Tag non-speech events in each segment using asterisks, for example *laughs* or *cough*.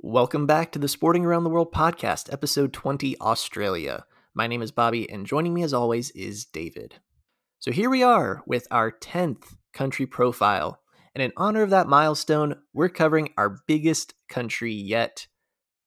Welcome back to the Sporting Around the World podcast, episode 20 Australia. My name is Bobby, and joining me as always is David. So here we are with our 10th country profile. And in honor of that milestone, we're covering our biggest country yet.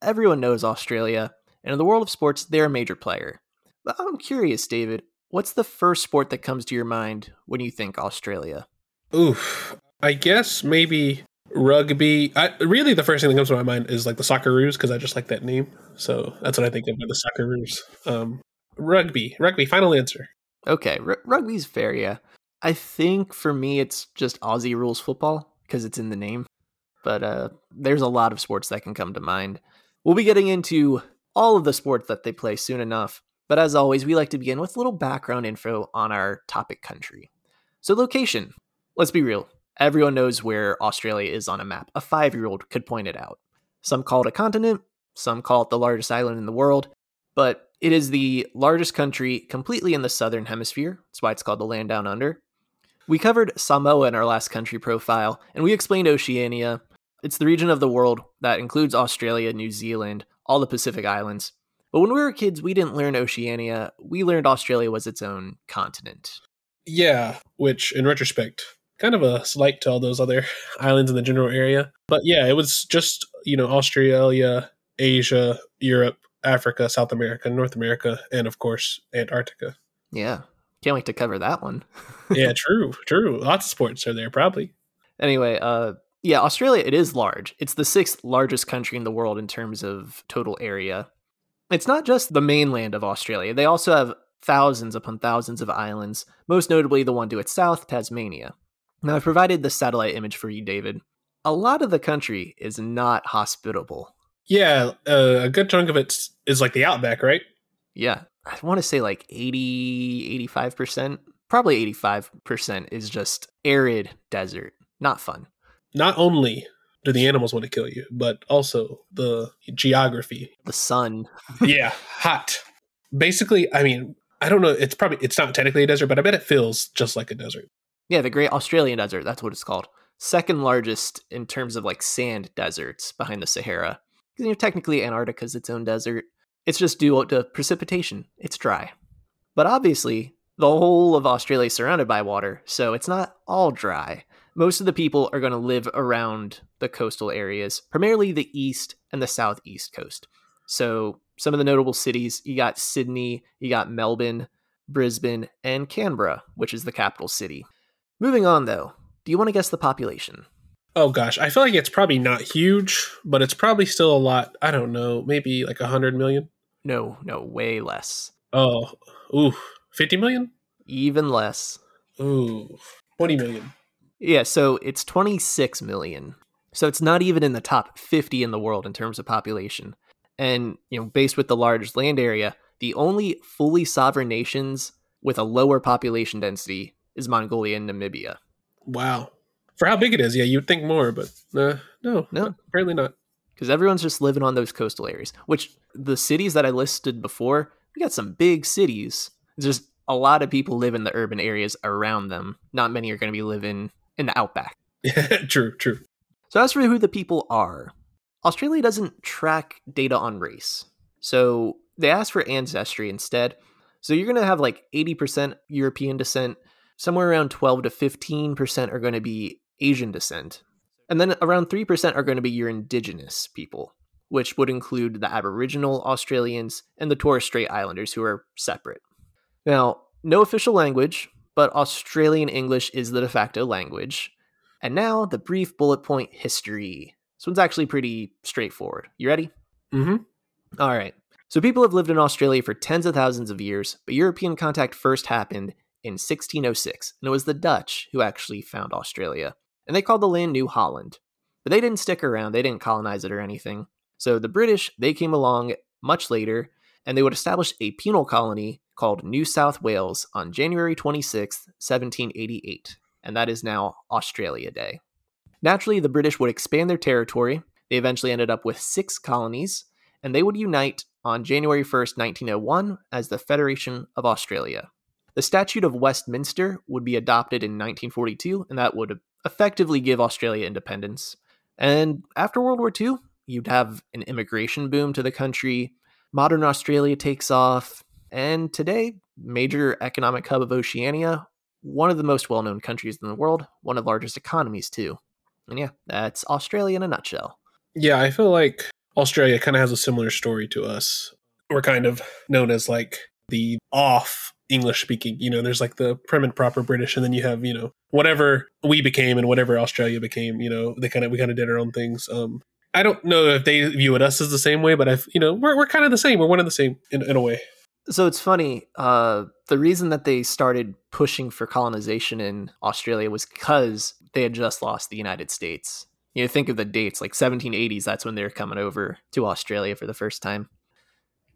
Everyone knows Australia, and in the world of sports, they're a major player. But I'm curious, David, what's the first sport that comes to your mind when you think Australia? Oof. I guess maybe rugby. I, really, the first thing that comes to my mind is like the Socceroos because I just like that name. So that's what I think of the Socceroos. Um, rugby, rugby. Final answer. Okay, r- rugby's fair, yeah. I think for me, it's just Aussie rules football because it's in the name. But uh, there's a lot of sports that can come to mind. We'll be getting into all of the sports that they play soon enough. But as always, we like to begin with a little background info on our topic country. So, location. Let's be real. Everyone knows where Australia is on a map. A five year old could point it out. Some call it a continent, some call it the largest island in the world, but it is the largest country completely in the southern hemisphere. That's why it's called the land down under. We covered Samoa in our last country profile, and we explained Oceania. It's the region of the world that includes Australia, New Zealand, all the Pacific Islands. But when we were kids, we didn't learn Oceania. We learned Australia was its own continent. Yeah, which in retrospect kind of a slight to all those other *laughs* islands in the general area. But yeah, it was just, you know, Australia, Asia, Europe, Africa, South America, North America, and of course, Antarctica. Yeah. Can't wait to cover that one. *laughs* yeah, true, true. Lots of sports are there, probably. Anyway, uh, yeah, Australia, it is large. It's the sixth largest country in the world in terms of total area. It's not just the mainland of Australia, they also have thousands upon thousands of islands, most notably the one to its south, Tasmania. Now, I've provided the satellite image for you, David. A lot of the country is not hospitable. Yeah, uh, a good chunk of it is like the outback, right? Yeah. I want to say like 80, 85%. Probably 85% is just arid desert. Not fun. Not only do the animals want to kill you, but also the geography. The sun. *laughs* yeah, hot. Basically, I mean, I don't know. It's probably, it's not technically a desert, but I bet it feels just like a desert. Yeah, the Great Australian Desert. That's what it's called. Second largest in terms of like sand deserts behind the Sahara. You know, technically Antarctica is its own desert. It's just due to precipitation. It's dry. But obviously, the whole of Australia is surrounded by water, so it's not all dry. Most of the people are going to live around the coastal areas, primarily the east and the southeast coast. So, some of the notable cities you got Sydney, you got Melbourne, Brisbane, and Canberra, which is the capital city. Moving on, though, do you want to guess the population? Oh gosh, I feel like it's probably not huge, but it's probably still a lot. I don't know, maybe like a hundred million. No, no, way less. Oh, ooh, fifty million. Even less. Ooh, twenty million. Yeah, so it's twenty six million. So it's not even in the top fifty in the world in terms of population. And you know, based with the largest land area, the only fully sovereign nations with a lower population density is Mongolia and Namibia. Wow. For how big it is, yeah, you'd think more, but uh, no, no, apparently not. Because everyone's just living on those coastal areas, which the cities that I listed before, we got some big cities. Just a lot of people live in the urban areas around them. Not many are going to be living in the outback. *laughs* true, true. So, as for who the people are, Australia doesn't track data on race. So, they ask for ancestry instead. So, you're going to have like 80% European descent, somewhere around 12 to 15% are going to be Asian descent. And then around 3% are going to be your indigenous people, which would include the Aboriginal Australians and the Torres Strait Islanders, who are separate. Now, no official language, but Australian English is the de facto language. And now the brief bullet point history. This one's actually pretty straightforward. You ready? Mm hmm. All right. So people have lived in Australia for tens of thousands of years, but European contact first happened in 1606, and it was the Dutch who actually found Australia. And they called the land New Holland. But they didn't stick around, they didn't colonize it or anything. So the British, they came along much later, and they would establish a penal colony called New South Wales on January 26, 1788, and that is now Australia Day. Naturally, the British would expand their territory. They eventually ended up with six colonies, and they would unite on January 1st, 1901, as the Federation of Australia. The Statute of Westminster would be adopted in 1942, and that would effectively give Australia independence. And after World War II, you'd have an immigration boom to the country. Modern Australia takes off. And today, major economic hub of Oceania, one of the most well known countries in the world, one of the largest economies, too. And yeah, that's Australia in a nutshell. Yeah, I feel like Australia kind of has a similar story to us. We're kind of known as like the off English speaking. You know, there's like the prim and proper British, and then you have you know whatever we became and whatever Australia became. You know, they kind of we kind of did our own things. Um, I don't know if they view it us as the same way, but I've you know we're we're kind of the same. We're one of the same in, in a way. So it's funny. Uh, the reason that they started pushing for colonization in Australia was because they had just lost the United States. You know, think of the dates, like 1780s. That's when they were coming over to Australia for the first time.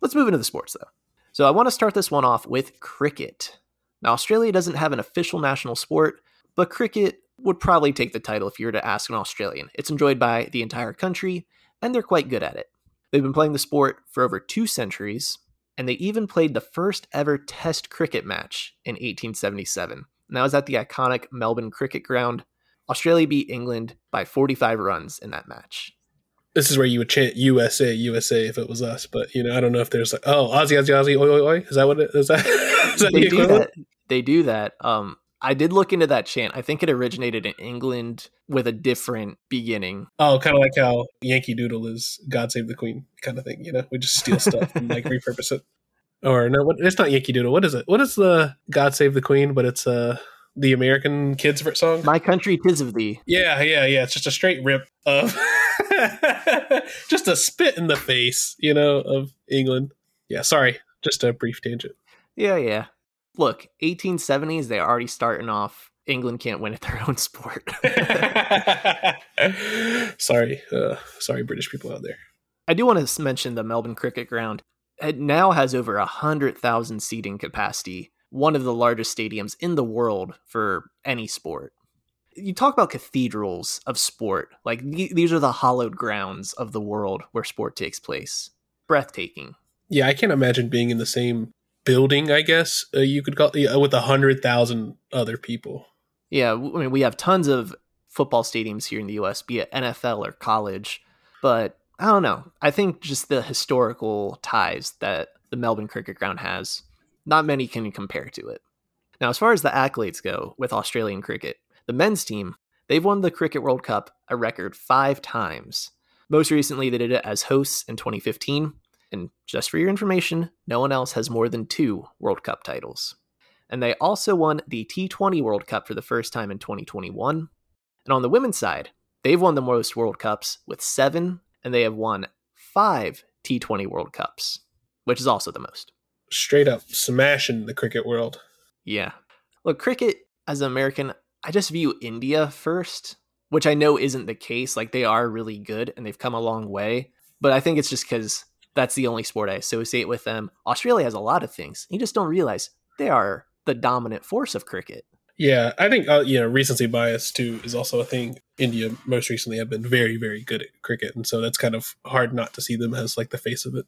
Let's move into the sports, though. So I want to start this one off with cricket. Now, Australia doesn't have an official national sport, but cricket would probably take the title if you were to ask an Australian. It's enjoyed by the entire country, and they're quite good at it. They've been playing the sport for over two centuries, and they even played the first ever Test cricket match in 1877. And that was at the iconic Melbourne Cricket Ground. Australia beat England by 45 runs in that match. This is where you would chant USA, USA if it was us, but you know, I don't know if there's like, oh, Aussie, Aussie, Aussie, oi, oi, oi. Is that what it is? That, *laughs* is that they the do that. They do that. Um, I did look into that chant. I think it originated in England with a different beginning. Oh, kind of like how Yankee Doodle is "God Save the Queen" kind of thing. You know, we just steal stuff and like *laughs* repurpose it. Or no, what, it's not Yankee Doodle. What is it? What is the "God Save the Queen"? But it's uh the American kids song. My country, tis of thee. Yeah, yeah, yeah. It's just a straight rip of *laughs* just a spit in the face, you know, of England. Yeah, sorry, just a brief tangent. Yeah, yeah. Look, 1870s, they're already starting off. England can't win at their own sport. *laughs* sorry, uh, sorry, British people out there. I do want to mention the Melbourne Cricket Ground. It now has over a hundred thousand seating capacity, one of the largest stadiums in the world for any sport. You talk about cathedrals of sport, like th- these are the hallowed grounds of the world where sport takes place. Breathtaking. Yeah, I can't imagine being in the same building. I guess uh, you could call yeah, with a hundred thousand other people. Yeah, I mean, we have tons of football stadiums here in the U.S., be it NFL or college, but I don't know. I think just the historical ties that the Melbourne Cricket Ground has, not many can compare to it. Now, as far as the accolades go with Australian cricket, the men's team, they've won the Cricket World Cup a record five times. Most recently, they did it as hosts in 2015. And just for your information, no one else has more than two World Cup titles. And they also won the T20 World Cup for the first time in 2021. And on the women's side, they've won the most World Cups with seven, and they have won five T20 World Cups, which is also the most. Straight up smashing the cricket world. Yeah. Look, cricket as an American, I just view India first, which I know isn't the case. Like they are really good and they've come a long way. But I think it's just because that's the only sport I associate with them. Australia has a lot of things. You just don't realize they are the dominant force of cricket. Yeah, I think uh, you know recency bias too is also a thing. India most recently have been very, very good at cricket, and so that's kind of hard not to see them as like the face of it.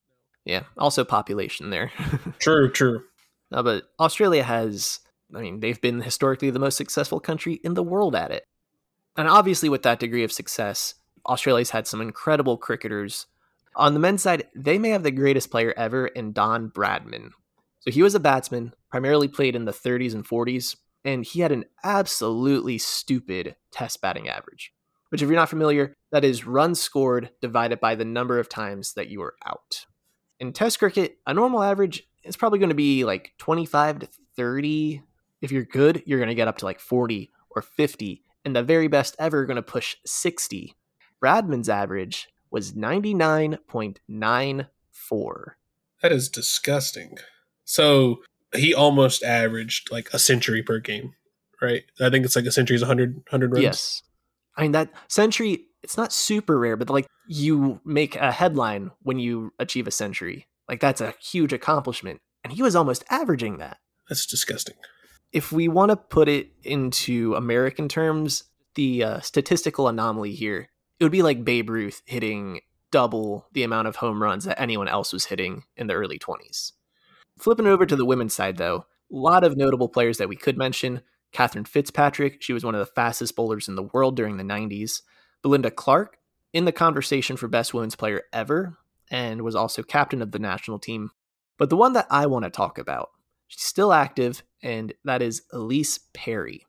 Yeah, also population there. *laughs* true, true. No, but Australia has, I mean, they've been historically the most successful country in the world at it. And obviously, with that degree of success, Australia's had some incredible cricketers. On the men's side, they may have the greatest player ever in Don Bradman. So he was a batsman, primarily played in the 30s and 40s, and he had an absolutely stupid test batting average. Which, if you're not familiar, that is runs scored divided by the number of times that you were out. In test cricket, a normal average is probably going to be like 25 to 30. If you're good, you're going to get up to like 40 or 50, and the very best ever going to push 60. Bradman's average was 99.94. That is disgusting. So he almost averaged like a century per game, right? I think it's like a century is 100, 100 runs. Yes. I mean, that century, it's not super rare, but like you make a headline when you achieve a century. Like that's a huge accomplishment. And he was almost averaging that. That's disgusting. If we want to put it into American terms, the uh, statistical anomaly here, it would be like Babe Ruth hitting double the amount of home runs that anyone else was hitting in the early 20s. Flipping over to the women's side, though, a lot of notable players that we could mention. Cathryn Fitzpatrick, she was one of the fastest bowlers in the world during the 90s. Belinda Clark, in the conversation for best women's player ever and was also captain of the national team. But the one that I want to talk about, she's still active, and that is Ellyse Perry.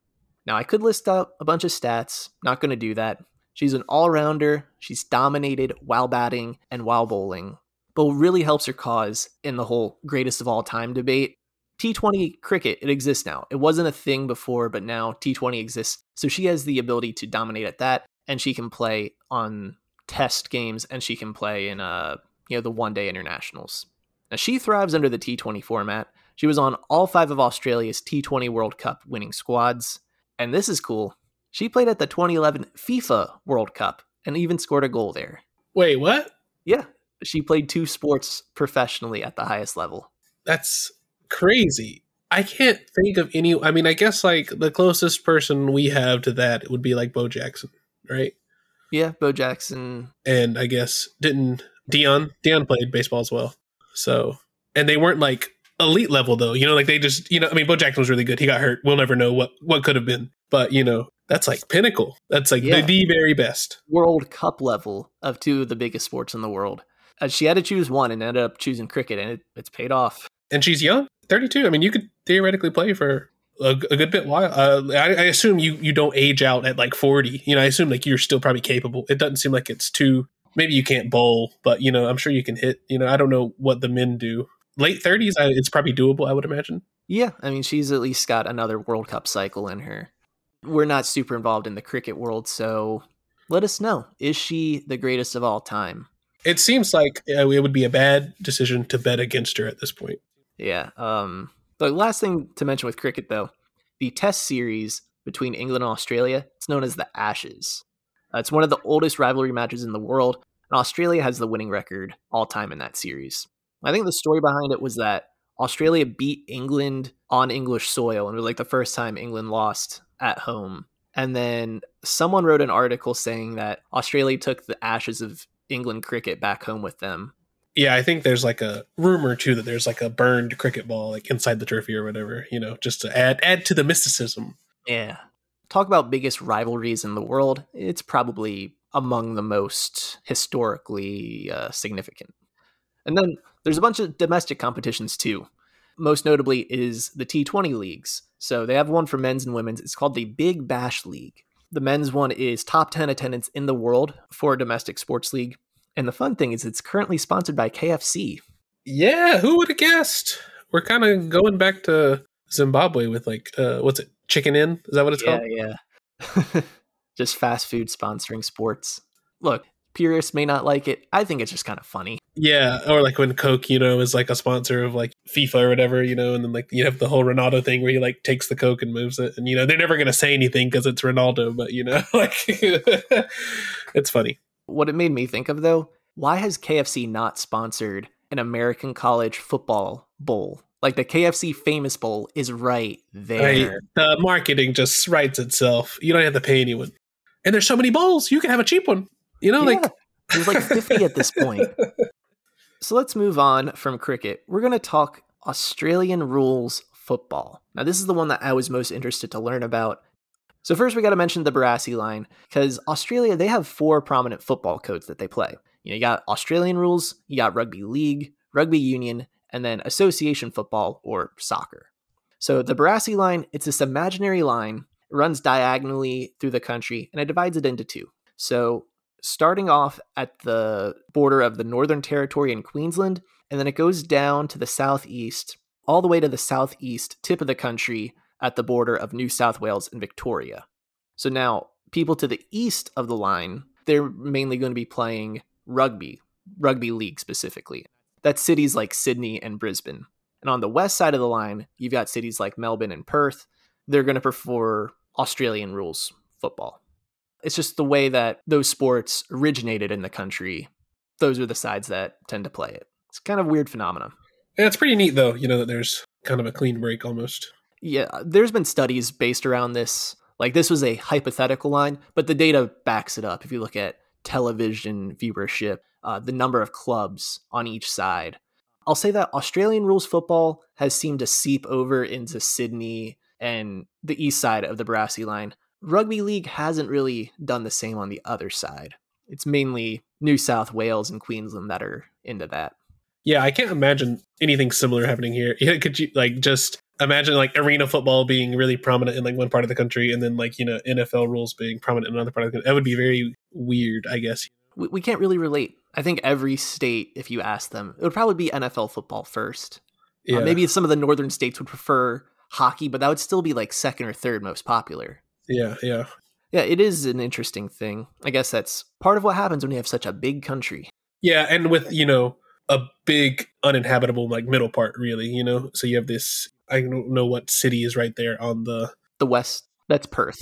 Now, I could list out a bunch of stats, not going to do that. She's an all rounder, she's dominated while batting and while bowling, but what really helps her cause in the whole greatest of all time debate. T20 cricket, it exists now. It wasn't a thing before, but now T20 exists. So she has the ability to dominate at that, and she can play on test games, and she can play in uh, you know, the one day internationals. Now she thrives under the T20 format. She was on all five of Australia's T20 World Cup winning squads. And this is cool. She played at the 2011 FIFA World Cup and even scored a goal there. Wait, what? Yeah. She played two sports professionally at the highest level. That's crazy. I can't think of any. I mean, I guess like the closest person we have to that would be like Bo Jackson, right? Yeah, Bo Jackson. And I guess didn't Dion Deion played baseball as well. So and they weren't like elite level though. You know, like they just you know. I mean, Bo Jackson was really good. He got hurt. We'll never know what what could have been. But you know, that's like pinnacle. That's like yeah. the, the very best World Cup level of two of the biggest sports in the world. Uh, she had to choose one and ended up choosing cricket, and it, it's paid off. And she's young, thirty two. I mean, you could theoretically play for a, a good bit while. Uh, I, I, assume you you don't age out at like forty. You know, I assume like you're still probably capable. It doesn't seem like it's too maybe you can't bowl, but you know, I'm sure you can hit. You know, I don't know what the men do. Late 30s, it's probably doable, I would imagine. Yeah, I mean, she's at least got another World Cup cycle in her. We're not super involved in the cricket world, so let us know. Is she the greatest of all time? It seems like it would be a bad decision to bet against her at this point. Yeah. Um, the last thing to mention with cricket, though, the Test series between England and Australia, it's known as the Ashes. Uh, it's one of the oldest rivalry matches in the world, and Australia has the winning record all time in that series. I think the story behind it was that Australia beat England on English soil, and it was like the first time England lost at home. And then someone wrote an article saying that Australia took the ashes of England cricket back home with them. Yeah, I think there's like a rumor too that there's like a burned cricket ball like inside the trophy or whatever, you know, just to add add to the mysticism. Yeah. Talk about biggest rivalries in the world. It's probably among the most historically uh, significant. And then there's a bunch of domestic competitions too. Most notably is the T20 leagues. So they have one for men's and women's. It's called the Big Bash League. The men's one is top 10 attendance in the world for a domestic sports league. And the fun thing is it's currently sponsored by KFC. Yeah, who would have guessed? We're kind of going back to Zimbabwe with like uh what's it? Chicken Inn? Is that what it's yeah, called? Yeah, yeah. *laughs* just fast food sponsoring sports. Look, purists may not like it. I think it's just kind of funny. Yeah, or like when Coke, you know, is like a sponsor of like FIFA or whatever, you know, and then like you have the whole Ronaldo thing where he like takes the Coke and moves it, and you know they're never gonna say anything because it's Ronaldo, but you know, *laughs* like *laughs* it's funny. What it made me think of though, why has KFC not sponsored an American college football bowl? Like the KFC famous bowl is right there. Right. The marketing just writes itself. You don't have to pay anyone. And there's so many bowls, you can have a cheap one. You know, yeah. like there's like 50 at this point. *laughs* So let's move on from cricket. We're going to talk Australian rules football. Now, this is the one that I was most interested to learn about. So, first, we got to mention the Barassi line because Australia, they have four prominent football codes that they play. You know, you got Australian rules, you got rugby league, rugby union, and then association football or soccer. So, the Barassi line, it's this imaginary line, runs diagonally through the country, and it divides it into two. So, starting off at the border of the Northern Territory in Queensland, and then it goes down to the southeast, all the way to the southeast tip of the country at the border of New South Wales and Victoria. So now, people to the east of the line, they're mainly going to be playing rugby, rugby league specifically. That's cities like Sydney and Brisbane. And on the west side of the line, you've got cities like Melbourne and Perth. They're going to prefer Australian rules football. It's just the way that those sports originated in the country. Those are the sides that tend to play it. It's kind of weird phenomenon. Yeah, it's pretty neat though. You know that there's kind of a clean break almost. Yeah, there's been studies based around this. Like this was a hypothetical line, but the data backs it up. If you look at television viewership, uh, the number of clubs on each side, I'll say that Australian rules football has seemed to seep over into Sydney and the east side of the Barassi line. Rugby league hasn't really done the same on the other side. it's mainly New South Wales and Queensland that are into that. Yeah, I can't imagine anything similar happening here. *laughs* Could you like just imagine like arena football being really prominent in like one part of the country and then like, you know, NFL rules being prominent in another part of the country? That would be very weird, I guess. We, we can't really relate. I think every state, if you ask them, it would probably be NFL football first. Uh, Yeah. Uh, maybe some of the northern states would prefer hockey, but that would still be like second or third most popular. Yeah, yeah. Yeah, it is an interesting thing. I guess that's part of what happens when you have such a big country. Yeah, and with, you know, a big uninhabitable like middle part really, you know. So you have this I don't know what city is right there on the The West, that's Perth.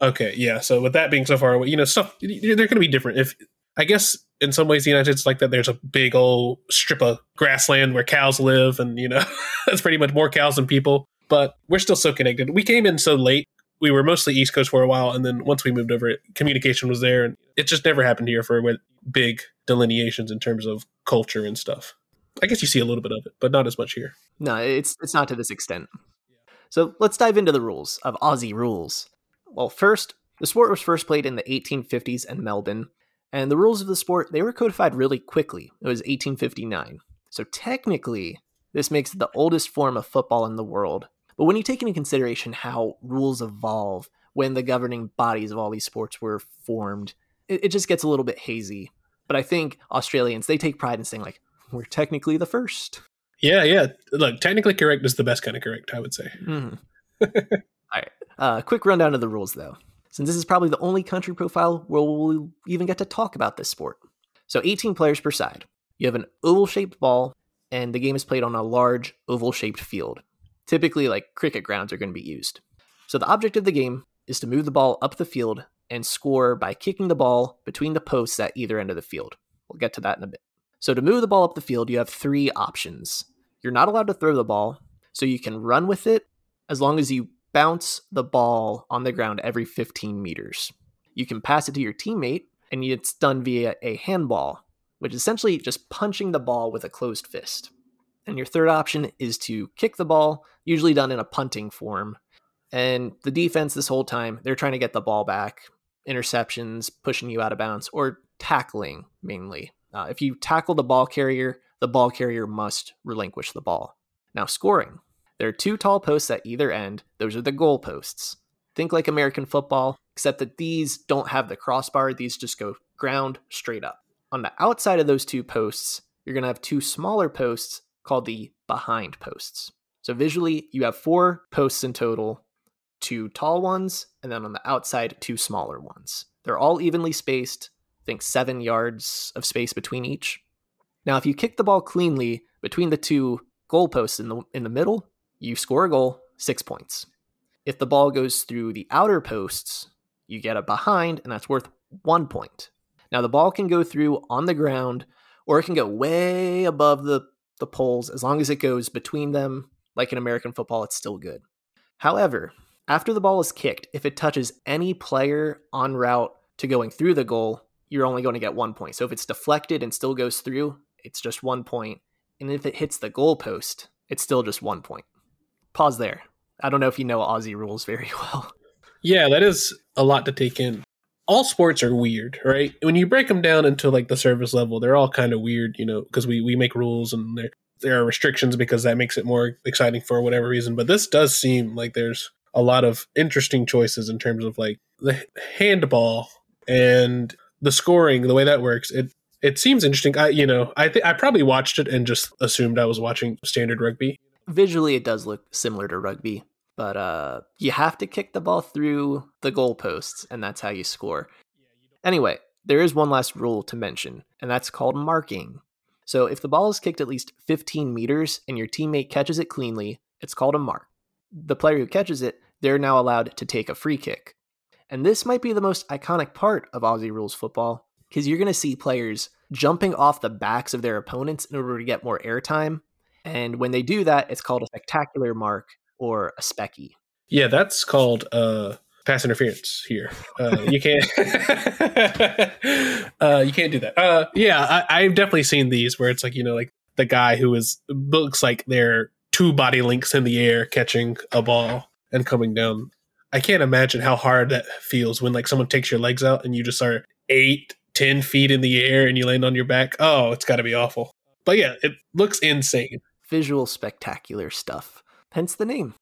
Okay, yeah. So with that being so far away, you know, stuff they're going to be different. If I guess in some ways the United States is like that, there's a big old strip of grassland where cows live, and you know, *laughs* that's pretty much more cows than people. But we're still so connected. We came in so late. We were mostly East Coast for a while, and then once we moved over, communication was there, and it just never happened here for with big delineations in terms of culture and stuff. I guess you see a little bit of it, but not as much here. No, it's it's not to this extent. So let's dive into the rules of Aussie rules. Well, first, the sport was first played in the 1850s in Melbourne, and the rules of the sport they were codified really quickly. It was 1859. So technically, this makes it the oldest form of football in the world. But when you take into consideration how rules evolve when the governing bodies of all these sports were formed, it, it just gets a little bit hazy. But I think Australians they take pride in saying like we're technically the first. Yeah, yeah. Look, technically correct is the best kind of correct, I would say. Mhm. *laughs* All right. Uh, quick rundown of the rules, though, since this is probably the only country profile where we'll even get to talk about this sport. So, 18 players per side. You have an oval shaped ball, and the game is played on a large oval shaped field. Typically, like cricket grounds are going to be used. So, the object of the game is to move the ball up the field and score by kicking the ball between the posts at either end of the field. We'll get to that in a bit. So, to move the ball up the field, you have three options. You're not allowed to throw the ball, so you can run with it as long as you bounce the ball on the ground every 15 meters. You can pass it to your teammate, and it's done via a handball, which is essentially just punching the ball with a closed fist. And your third option is to kick the ball, usually done in a punting form. And the defense, this whole time, they're trying to get the ball back, interceptions, pushing you out of bounds, or tackling mainly. Uh, if you tackle the ball carrier, the ball carrier must relinquish the ball. Now, scoring. There are two tall posts at either end. Those are the goal posts. Think like American football, except that these don't have the crossbar. These just go ground straight up. On the outside of those two posts, you're going to have two smaller posts called the behind posts. So visually, you have four posts in total two tall ones, and then on the outside, two smaller ones. They're all evenly spaced, think seven yards of space between each. Now, if you kick the ball cleanly between the two goalposts in the in the middle, you score a goal, six points. If the ball goes through the outer posts, you get a behind, and that's worth one point. Now, the ball can go through on the ground, or it can go way above the, the poles. As long as it goes between them, like in American football, it's still good. However, after the ball is kicked, if it touches any player en route to going through the goal, you're only going to get one point. So if it's deflected and still goes through, it's just one point. And if it hits the goalpost, it's still just one point. Pause there. I don't know if you know Aussie rules very *laughs* well. Yeah, that is a lot to take in. All sports are weird, right? When you break them down into like the service level, they're all kind of weird, you know, because we we make rules and there there are restrictions because that makes it more exciting for whatever reason. But this does seem like there's a lot of interesting choices in terms of like the handball and the scoring, the way that works. It it seems interesting. I you know I think I probably watched it and just assumed I was watching standard rugby. Visually, it does look similar to rugby, but uh, you have to kick the ball through the goalposts, and that's how you score. Anyway, there is one last rule to mention, and that's called marking. So if the ball is kicked at least 15 meters and your teammate catches it cleanly, it's called a mark. The player who catches it, they're now allowed to take a free kick. And this might be the most iconic part of Aussie rules football because you're going to see players jumping off the backs of their opponents in order to get more airtime. And when they do that, it's called a spectacular mark or a specky. Yeah, that's called uh, pass interference here. Uh, you can't. *laughs* uh, you can't do that. Uh, yeah, I, I've definitely seen these where it's like you know, like the guy who is looks like they're two body links in the air catching a ball and coming down. I can't imagine how hard that feels when like someone takes your legs out and you just are eight, ten feet in the air and you land on your back. Oh, it's got to be awful. But yeah, it looks insane. Visual spectacular stuff. Hence the name.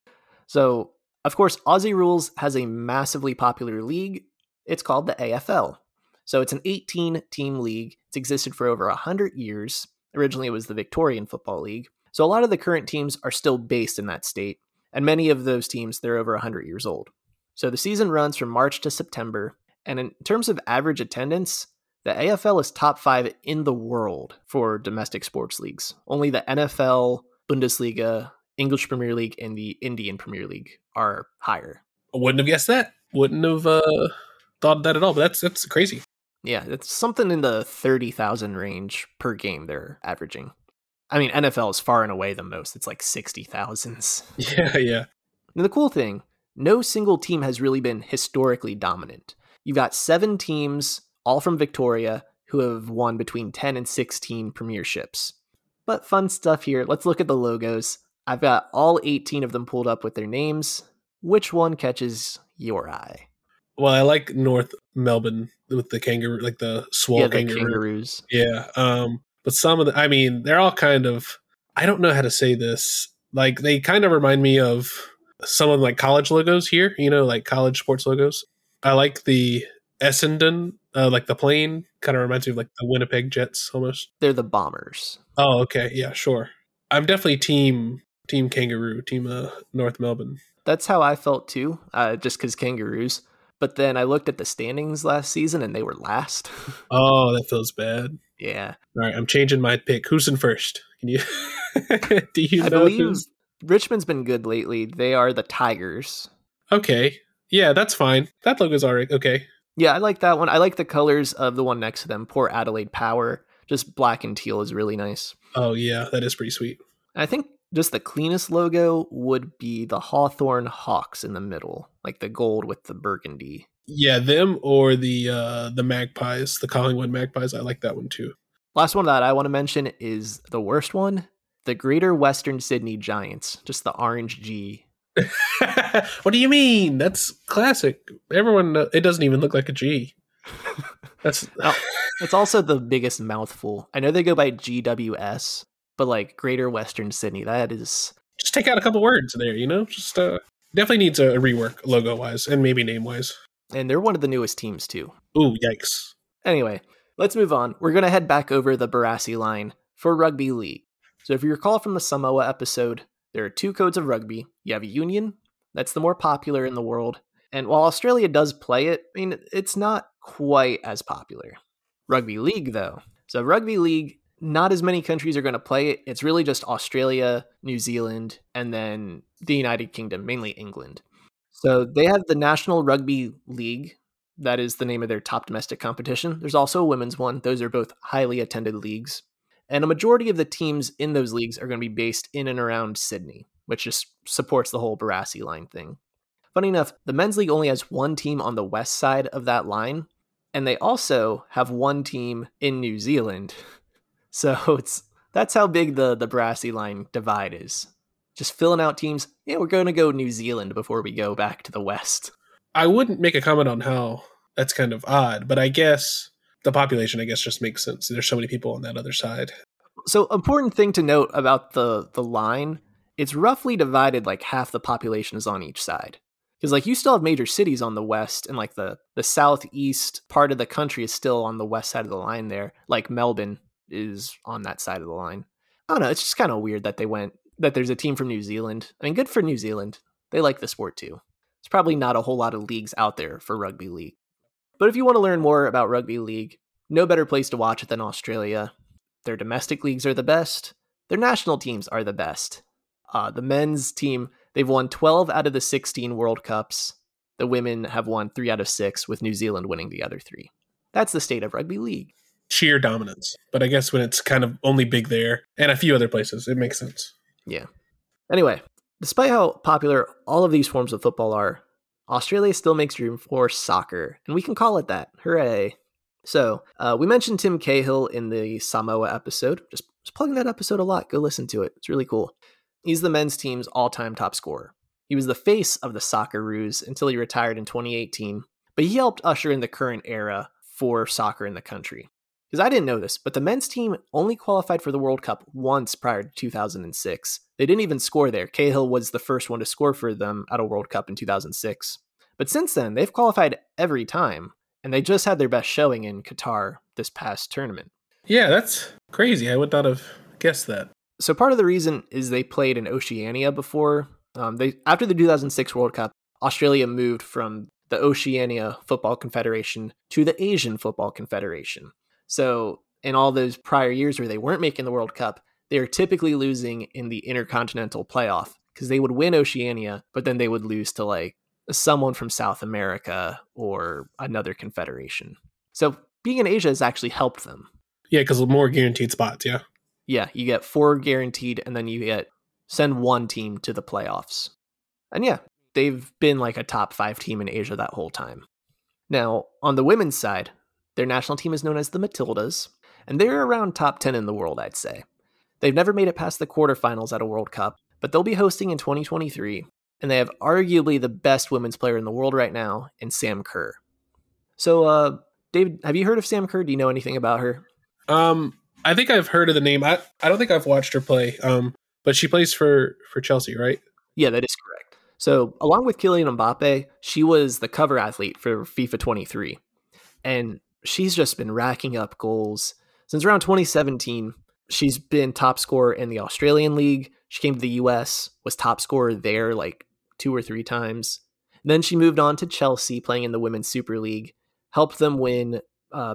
So, of course, Aussie Rules has a massively popular league. It's called the AFL. So, it's an 18 team league. It's existed for over 100 years. Originally, it was the Victorian Football League. So, a lot of the current teams are still based in that state. And many of those teams, they're over 100 years old. So, the season runs from March to September. And in terms of average attendance, the AFL is top five in the world for domestic sports leagues. Only the NFL, Bundesliga, English Premier League, and the Indian Premier League are higher. I wouldn't have guessed that. Wouldn't have uh, thought that at all. But that's that's crazy. Yeah, it's something in the thirty thousand range per game they're averaging. I mean, NFL is far and away the most. It's like sixty thousands. *laughs* Yeah, yeah. And the cool thing, no single team has really been historically dominant. You've got seven teams all from Victoria, who have won between 10 and 16 premierships. But fun stuff here. Let's look at the logos. I've got all 18 of them pulled up with their names. Which one catches your eye? Well, I like North Melbourne with the kangaroo, like the swole yeah, the kangaroo. kangaroos. Yeah. Um, but some of the, I mean, they're all kind of, I don't know how to say this. Like, they kind of remind me of some of like college logos here, you know, like college sports logos. I like the Essendon uh, like the plane kind of reminds me of like the Winnipeg Jets almost. They're the bombers. Oh, okay, yeah, sure. I'm definitely team team Kangaroo, team uh, North Melbourne. That's how I felt too, uh, just because Kangaroos. But then I looked at the standings last season and they were last. *laughs* oh, that feels bad. Yeah. All right, I'm changing my pick. Who's in first? Can you? *laughs* Do you I know? believe who's... Richmond's been good lately. They are the Tigers. Okay. Yeah, that's fine. That logo's alright. Okay. Yeah, I like that one. I like the colors of the one next to them. Port Adelaide Power. Just black and teal is really nice. Oh yeah, that is pretty sweet. I think just the cleanest logo would be the Hawthorn Hawks in the middle, like the gold with the burgundy. Yeah, them or the uh the Magpies, the Collingwood Magpies. I like that one too. Last one that I want to mention is the worst one, the Greater Western Sydney Giants. Just the orange G *laughs* what do you mean? That's classic. Everyone, it doesn't even look like a G. *laughs* That's oh, it's also the biggest mouthful. I know they go by GWS, but like Greater Western Sydney, that is just take out a couple words there. You know, just uh, definitely needs a rework logo wise and maybe name wise. And they're one of the newest teams too. Ooh, yikes! Anyway, let's move on. We're gonna head back over the Barassi line for rugby league. So if you recall from the Samoa episode, there are two codes of rugby. You have a union, that's the more popular in the world. And while Australia does play it, I mean, it's not quite as popular. Rugby league, though. So, rugby league, not as many countries are going to play it. It's really just Australia, New Zealand, and then the United Kingdom, mainly England. So, they have the National Rugby League. That is the name of their top domestic competition. There's also a women's one. Those are both highly attended leagues. And a majority of the teams in those leagues are going to be based in and around Sydney, which just supports the whole Barassi line thing. Funny enough, the men's league only has one team on the west side of that line, and they also have one team in New Zealand. *laughs* So it's that's how big the the Barassi line divide is. Just filling out teams. Yeah, we're going to go New Zealand before we go back to the west. I wouldn't make a comment on how that's kind of odd, but I guess the population, I guess, just makes sense. There's so many people on that other side. So important thing to note about the the line, it's roughly divided like half the population is on each side. Because like you still have major cities on the west and like the the southeast part of the country is still on the west side of the line there. Like Melbourne is on that side of the line. I don't know, it's just kind of weird that they went that there's a team from New Zealand. I mean, good for New Zealand. They like the sport too. It's probably not a whole lot of leagues out there for rugby league. But if you want to learn more about rugby league, no better place to watch it than Australia. Their domestic leagues are the best. Their national teams are the best. Uh, the men's team, they've won 12 out of the 16 World Cups. The women have won three out of six, with New Zealand winning the other three. That's the state of rugby league. Sheer dominance. But I guess when it's kind of only big there and a few other places, it makes sense. Yeah. Anyway, despite how popular all of these forms of football are, Australia still makes room for soccer, and we can call it that. Hooray. So, uh, we mentioned Tim Cahill in the Samoa episode. Just, just plugging that episode a lot. Go listen to it. It's really cool. He's the men's team's all time top scorer. He was the face of the soccer Socceroos until he retired in 2018, but he helped usher in the current era for soccer in the country. Because I didn't know this, but the men's team only qualified for the World Cup once prior to 2006. They didn't even score there. Cahill was the first one to score for them at a World Cup in 2006. But since then, they've qualified every time, and they just had their best showing in Qatar this past tournament. Yeah, that's crazy. I would not have guessed that. So part of the reason is they played in Oceania before. Um, they after the 2006 World Cup, Australia moved from the Oceania Football Confederation to the Asian Football Confederation. So in all those prior years where they weren't making the World Cup, they are typically losing in the Intercontinental Playoff because they would win Oceania, but then they would lose to like someone from South America or another confederation. So being in Asia has actually helped them. Yeah, because more guaranteed spots. Yeah. Yeah, you get four guaranteed, and then you get send one team to the playoffs. And yeah, they've been like a top five team in Asia that whole time. Now, on the women's side, their national team is known as the Matildas, and they're around top 10 in the world, I'd say. They've never made it past the quarterfinals at a World Cup, but they'll be hosting in 2023, and they have arguably the best women's player in the world right now in Sam Kerr. So, uh, David, have you heard of Sam Kerr? Do you know anything about her? Um, I think I've heard of the name. I, I don't think I've watched her play. Um, but she plays for for Chelsea, right? Yeah, that is correct. So, along with Kylian Mbappe, she was the cover athlete for FIFA 23. And she's just been racking up goals since around 2017. She's been top scorer in the Australian League. She came to the US, was top scorer there like two or three times. Then she moved on to Chelsea, playing in the Women's Super League, helped them win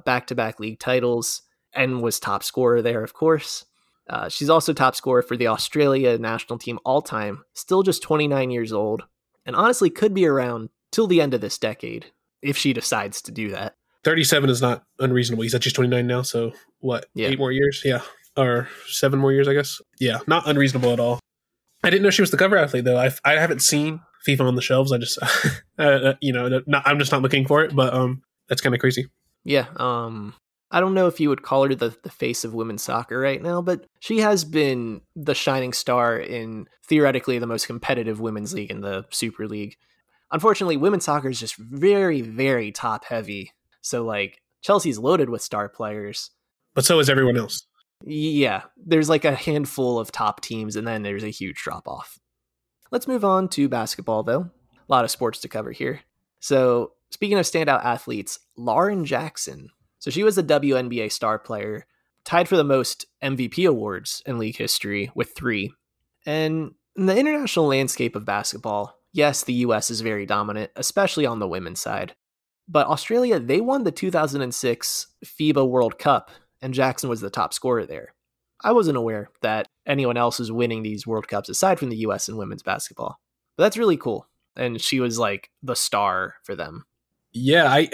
back to back league titles, and was top scorer there, of course. Uh, she's also top scorer for the Australia national team all time, still just 29 years old, and honestly could be around till the end of this decade if she decides to do that. 37 is not unreasonable. You said she's 29 now, so what? Yeah. Eight more years? Yeah. Or seven more years, I guess. Yeah, not unreasonable at all. I didn't know she was the cover athlete, though. I, I haven't seen FIFA on the shelves. I just, *laughs* uh, uh, you know, not, I'm just not looking for it, but um, that's kind of crazy. Yeah. Um, I don't know if you would call her the, the face of women's soccer right now, but she has been the shining star in theoretically the most competitive women's league in the Super League. Unfortunately, women's soccer is just very, very top heavy. So, like, Chelsea's loaded with star players. But so is everyone else. Yeah, there's like a handful of top teams, and then there's a huge drop off. Let's move on to basketball, though. A lot of sports to cover here. So, speaking of standout athletes, Lauren Jackson so she was a WNBA star player, tied for the most MVP awards in league history with three. And in the international landscape of basketball, yes, the US is very dominant, especially on the women's side. But Australia, they won the 2006 FIBA World Cup, and Jackson was the top scorer there. I wasn't aware that anyone else was winning these World Cups aside from the US in women's basketball. But that's really cool. And she was like the star for them. Yeah, I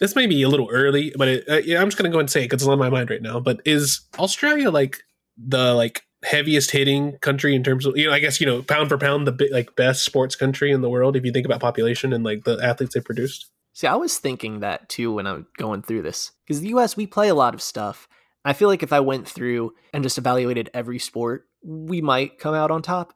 this may be a little early, but it, uh, yeah, I'm just gonna go and say it because it's on my mind right now. But is Australia like the like heaviest hitting country in terms of you know I guess you know pound for pound the like best sports country in the world if you think about population and like the athletes they produced? See, I was thinking that too when I'm going through this because the U.S. we play a lot of stuff. I feel like if I went through and just evaluated every sport, we might come out on top.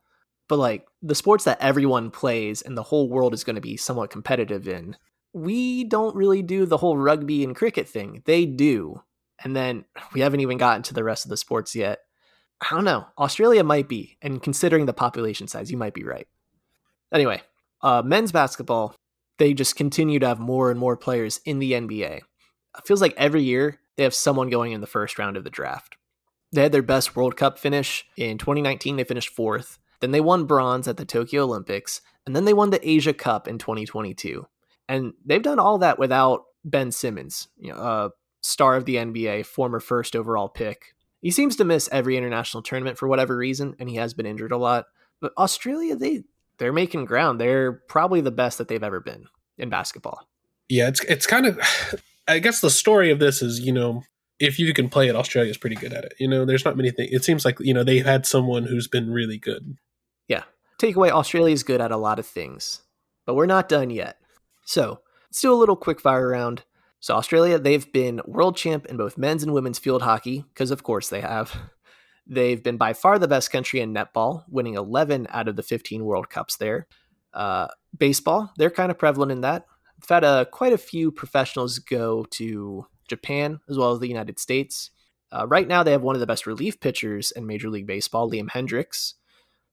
But like the sports that everyone plays and the whole world is going to be somewhat competitive in, we don't really do the whole rugby and cricket thing. They do. And then we haven't even gotten to the rest of the sports yet. I don't know. Australia might be. And considering the population size, you might be right. Anyway, uh, men's basketball, they just continue to have more and more players in the NBA. It feels like every year they have someone going in the first round of the draft. They had their best World Cup finish in 2019. They finished fourth. Then they won bronze at the Tokyo Olympics. And then they won the Asia Cup in 2022. And they've done all that without Ben Simmons, you know, a star of the NBA, former first overall pick. He seems to miss every international tournament for whatever reason, and he has been injured a lot. But Australia, they they're making ground. They're probably the best that they've ever been in basketball. Yeah, it's it's kind of I guess the story of this is, you know, if you can play it, Australia's pretty good at it. You know, there's not many things. It seems like, you know, they've had someone who's been really good. Yeah. Takeaway Australia's good at a lot of things, but we're not done yet. So let's do a little quick fire round. So Australia, they've been world champ in both men's and women's field hockey, because of course they have. They've been by far the best country in netball, winning 11 out of the 15 World Cups there. Uh, baseball, they're kind of prevalent in that. We've had uh, quite a few professionals go to Japan as well as the United States. Uh, right now, they have one of the best relief pitchers in Major League Baseball, Liam Hendriks.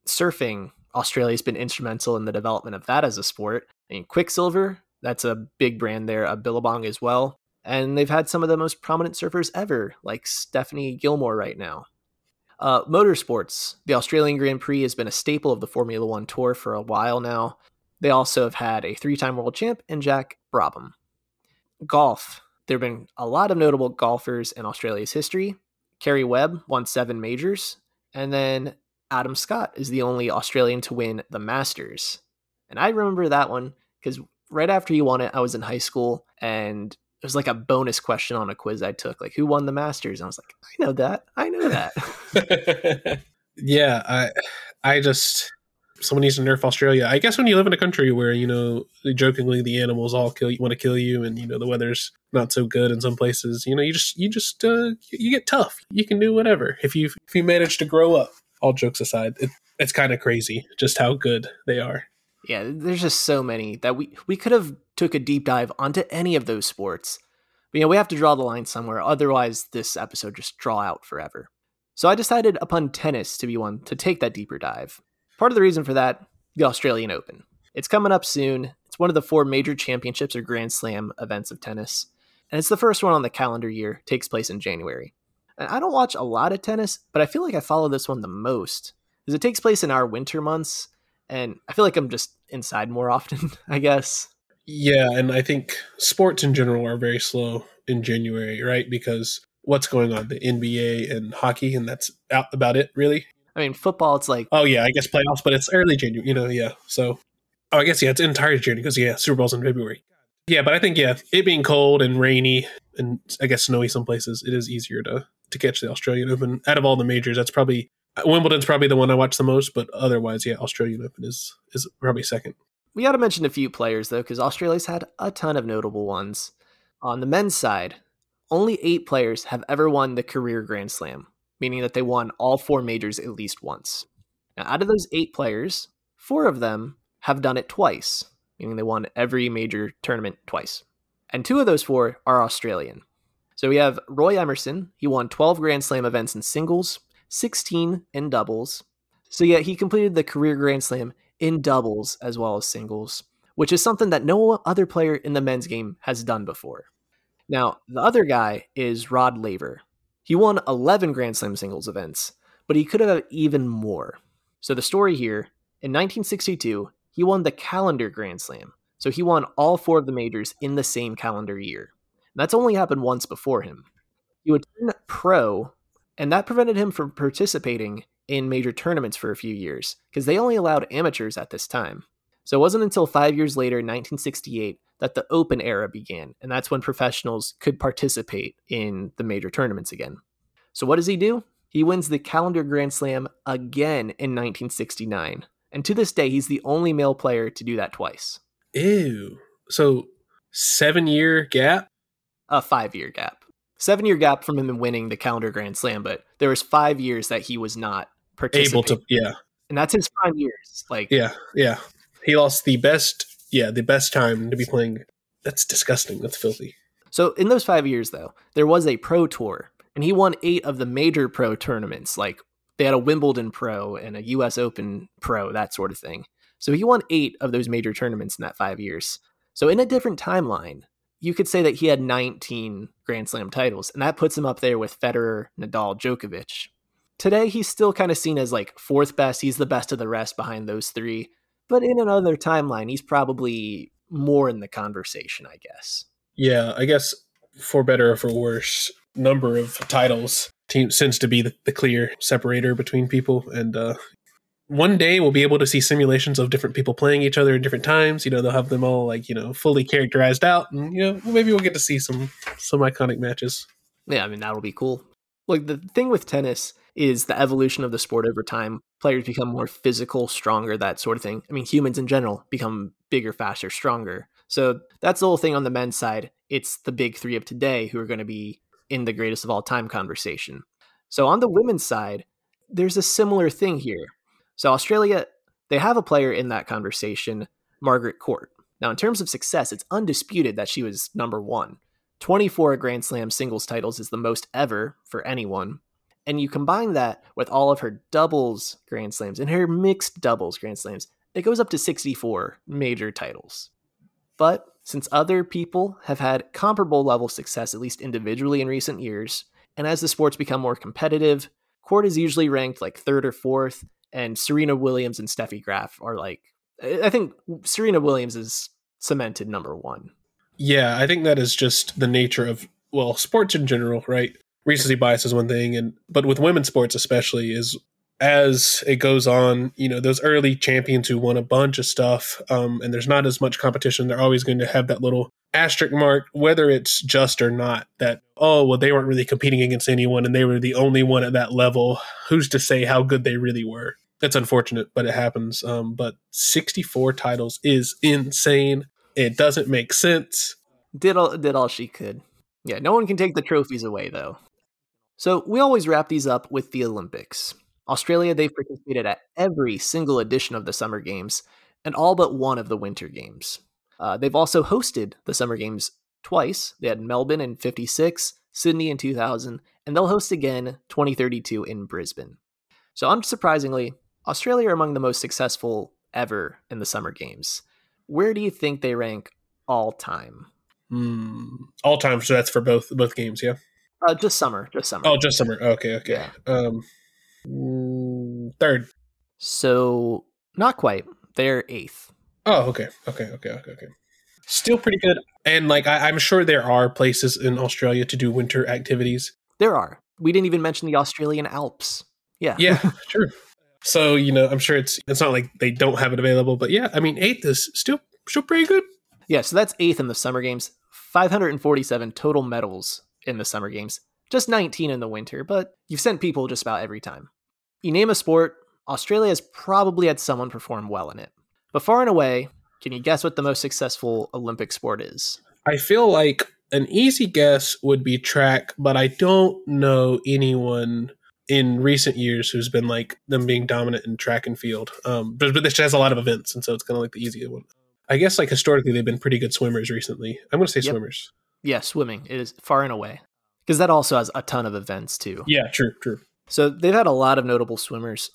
Surfing, Australia's been instrumental in the development of that as a sport. I mean, Quiksilver, that's a big brand there, a Billabong as well. And they've had some of the most prominent surfers ever, like Stephanie Gilmore right now. Uh, motorsports, the Australian Grand Prix has been a staple of the Formula One Tour for a while now. They also have had a three time world champ in Jack Brabham. Golf, there have been a lot of notable golfers in Australia's history. Karrie Webb won seven majors, and then Adam Scott is the only Australian to win the Masters. And I remember that one because right after he won it, I was in high school and it was like a bonus question on a quiz I took, like who won the Masters? And I was like, I know that. I know that. *laughs* yeah, I I just someone needs to nerf Australia. I guess when you live in a country where you know jokingly the animals all kill you, want to kill you, and you know the weather's not so good in some places, you know you just you just uh, you get tough. You can do whatever if you if you manage to grow up. All jokes aside, it, it's kind of crazy just how good they are. Yeah, there's just so many that we we could have took a deep dive onto any of those sports. But you know, we have to draw the line somewhere, otherwise this episode just draw out forever. So I decided upon tennis to be one to take that deeper dive. Part of the reason for that, the Australian Open. It's coming up soon. It's one of the four major championships or Grand Slam events of tennis. And it's the first one on the calendar year, takes place in January. And I don't watch a lot of tennis, but I feel like I follow this one the most. Because it takes place in our winter months, and I feel like I'm just inside more *laughs* often, I guess. Yeah, and I think sports in general are very slow in January, right? Because what's going on? The NBA and hockey, and that's about it, really. I mean, football, it's like. Oh, yeah, I guess playoffs, but it's early January, you know, yeah. So, oh, I guess, yeah, it's entire January because, yeah, Super Bowl's in February. Yeah, but I think, yeah, it being cold and rainy and I guess snowy some places, it is easier to, to catch the Australian Open. Out of all the majors, that's probably. Wimbledon's probably the one I watch the most, but otherwise, yeah, Australian Open is is probably second. We got to mention a few players, though, because Australia's had a ton of notable ones. On the men's side, only eight players have ever won the career Grand Slam, meaning that they won all four majors at least once. Now, out of those eight players, four of them have done it twice, meaning they won every major tournament twice. And two of those four are Australian. So we have Roy Emerson. He won 12 Grand Slam events in singles, 16 in doubles. So yeah, he completed the career Grand Slam in doubles as well as singles, which is something that no other player in the men's game has done before. Now, the other guy is Rod Laver. He won 11 Grand Slam singles events, but he could have even more. So the story here, in 1962, he won the calendar Grand Slam. So he won all four of the majors in the same calendar year. And that's only happened once before him. He would turn pro, and that prevented him from participating in major tournaments for a few years because they only allowed amateurs at this time. So it wasn't until five years later, 1968, that the Open era began, and that's when professionals could participate in the major tournaments again. So what does he do? He wins the calendar Grand Slam again in 1969. And to this day, he's the only male player to do that twice. Ew. So seven year gap? A five year gap. Seven year gap from him winning the calendar Grand Slam, but there was five years that he was not able to yeah. And that's his prime years like yeah yeah. He lost the best yeah the best time to be playing. That's disgusting. That's filthy. So in those five years though there was a pro tour and he won eight of the major pro tournaments. Like they had a wimbledon pro and a us open pro that sort of thing. So he won eight of those major tournaments in that five years. So in a different timeline you could say that he had 19 grand slam titles and that puts him up there with federer nadal djokovic Today, he's still kind of seen as like fourth best. He's the best of the rest behind those three. But in another timeline, he's probably more in the conversation, I guess. Yeah, I guess for better or for worse, number of titles team seems to be the, the clear separator between people. And uh, one day we'll be able to see simulations of different people playing each other in different times. You know, they'll have them all like you know fully characterized out, and you know maybe we'll get to see some some iconic matches. Yeah, I mean that'll be cool. Like the thing with tennis is the evolution of the sport over time. Players become more physical, stronger, that sort of thing. I mean, humans in general become bigger, faster, stronger. So that's the whole thing on the men's side. It's the big three of today who are going to be in the greatest of all time conversation. So on the women's side, there's a similar thing here. So Australia, they have a player in that conversation, Margaret Court. Now, in terms of success, it's undisputed that she was number one. 24 Grand Slam singles titles is the most ever for anyone. And you combine that with all of her doubles Grand Slams and her mixed doubles Grand Slams, it goes up to 64 major titles. But since other people have had comparable level success, at least individually in recent years, and as the sports become more competitive, Court is usually ranked like third or fourth, and Serena Williams and Steffi Graf are like, I think Serena Williams is cemented number one. Yeah, I think that is just the nature of well, sports in general, right? Recency bias is one thing, and but with women's sports especially is as it goes on, you know, those early champions who won a bunch of stuff, um, and there's not as much competition, they're always going to have that little asterisk mark, whether it's just or not, that, oh, well, they weren't really competing against anyone and they were the only one at that level. Who's to say how good they really were? It's unfortunate, but it happens. Um, but 64 titles is insane. It doesn't make sense. Did all did all she could. Yeah, no one can take the trophies away though. So we always wrap these up with the Olympics. Australia, they've participated at every single edition of the Summer Games and all but one of the Winter Games. Uh, they've also hosted the Summer Games twice. They had Melbourne in 56, Sydney in 2000, and they'll host again 2032 in Brisbane. So, unsurprisingly, Australia are among the most successful ever in the Summer Games. Where do you think they rank all time? Mm, all time, so that's for both both games, yeah. Uh, just summer, just summer. Oh, just summer. Okay, okay. Yeah. Um, third. So not quite. They're eighth. Oh, okay, okay, okay, okay, okay. Still pretty good, and like I, I'm sure there are places in Australia to do winter activities. There are. We didn't even mention the Australian Alps. Yeah. Yeah, *laughs* true. So you know, I'm sure it's it's not like they don't have it available, but yeah, I mean, eighth is still still pretty good. Yeah, so that's eighth in the summer games. 547 total medals in the summer games, just 19 in the winter, but you've sent people just about every time. You name a sport, Australia has probably had someone perform well in it. But far and away, can you guess what the most successful Olympic sport is? I feel like an easy guess would be track, but I don't know anyone in recent years who's been like them being dominant in track and field. Um, but, but this has a lot of events, and so it's kind of like the easier one. I guess like historically they've been pretty good swimmers recently. I'm going to say yep. swimmers. Yeah, swimming is far and away because that also has a ton of events too. Yeah, true, true. So they've had a lot of notable swimmers,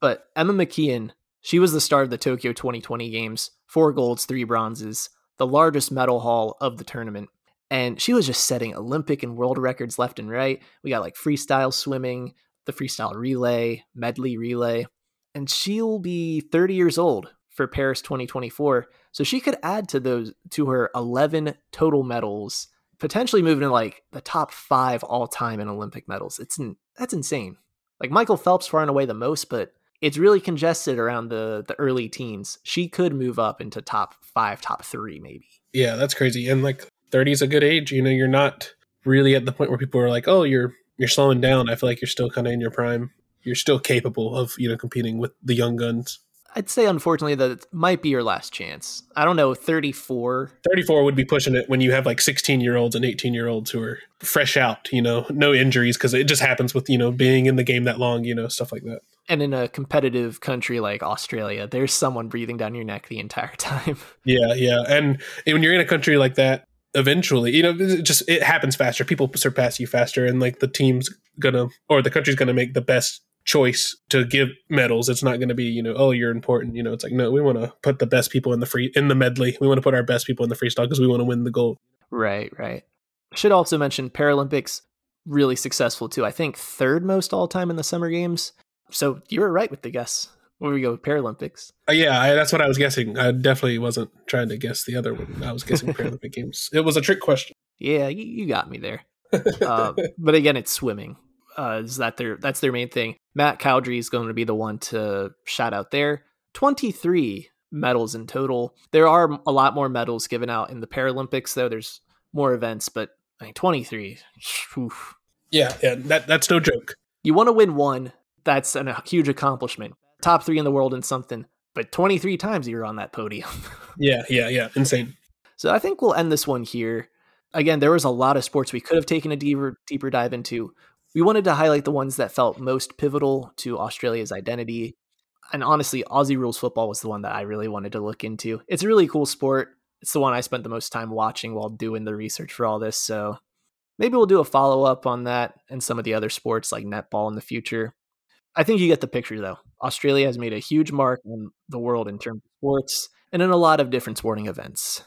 but Emma McKeon, she was the star of the Tokyo 2020 Games, four golds, three bronzes, the largest medal haul of the tournament. And she was just setting Olympic and world records left and right. We got like freestyle swimming, the freestyle relay, medley relay. And she'll be 30 years old for Paris 2024. So she could add to those to her 11 total medals, potentially moving to like the top 5 all time in Olympic medals. It's that's insane. Like Michael Phelps far and away the most, but it's really congested around the the early teens. She could move up into top 5, top 3 maybe. Yeah, that's crazy. And like 30 is a good age, you know, you're not really at the point where people are like, "Oh, you're you're slowing down. I feel like you're still kind of in your prime. You're still capable of you know competing with the young guns. I'd say unfortunately that it might be your last chance. I don't know, 34. 34 would be pushing it when you have like 16 year olds and 18 year olds who are fresh out, you know, no injuries because it just happens with, you know, being in the game that long, you know, stuff like that. And in a competitive country like Australia, there's someone breathing down your neck the entire *laughs* time. Yeah, yeah. And when you're in a country like that, eventually you know it just it happens faster people surpass you faster and like the team's gonna or the country's gonna make the best choice to give medals it's not gonna be you know oh you're important you know it's like no we want to put the best people in the free in the medley we want to put our best people in the freestyle because we want to win the gold right right should also mention paralympics really successful too i think third most all time in the summer games so you were right with the guess where we go with Paralympics. Uh, yeah, I, that's what I was guessing. I definitely wasn't trying to guess the other one. I was guessing *laughs* Paralympic Games. It was a trick question. Yeah, you, you got me there. *laughs* uh, but again, it's swimming. Uh, is that their that's their main thing? Matt Cowdrey is going to be the one to shout out there. Twenty three medals in total. There are a lot more medals given out in the Paralympics, though. There's more events, but I mean, twenty three. *sighs* Yeah, yeah, that that's no joke. You want to win one. That's a huge accomplishment top three in the world in something, but 23 times you're on that podium. *laughs* yeah, yeah, yeah. Insane. So I think we'll end this one here. Again, there was a lot of sports we could have taken a deeper deeper dive into. We wanted to highlight the ones that felt most pivotal to Australia's identity. And honestly, Aussie rules football was the one that I really wanted to look into. It's a really cool sport. It's the one I spent the most time watching while doing the research for all this. So maybe we'll do a follow up on that and some of the other sports like netball in the future. I think you get the picture though. Australia has made a huge mark on the world in terms of sports and in a lot of different sporting events.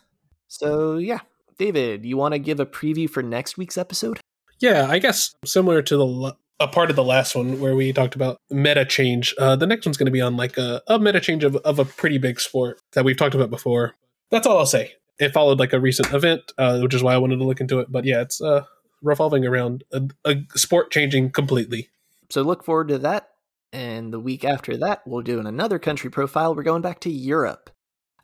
So, yeah, David, you want to give a preview for next week's episode? Yeah, I guess similar to the a part of the last one where we talked about meta change. Uh, the next one's going to be on like a, a meta change of, of a pretty big sport that we've talked about before. That's all I'll say. It followed like a recent event, uh, which is why I wanted to look into it. But yeah, it's uh, revolving around a, a sport changing completely. So look forward to that. And the week after that, we'll do another country profile. We're going back to Europe.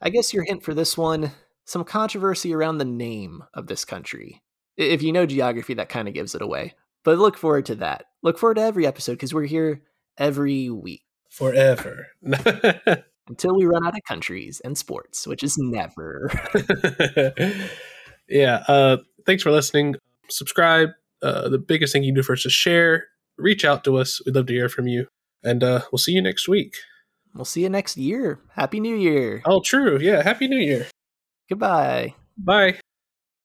I guess your hint for this one some controversy around the name of this country. If you know geography, that kind of gives it away. But look forward to that. Look forward to every episode because we're here every week. Forever. *laughs* Until we run out of countries and sports, which is never. *laughs* yeah. Uh, thanks for listening. Subscribe. Uh, the biggest thing you can do for us is share. Reach out to us. We'd love to hear from you. And uh, we'll see you next week. We'll see you next year. Happy New Year. Oh, true. Yeah. Happy New Year. Goodbye. Bye.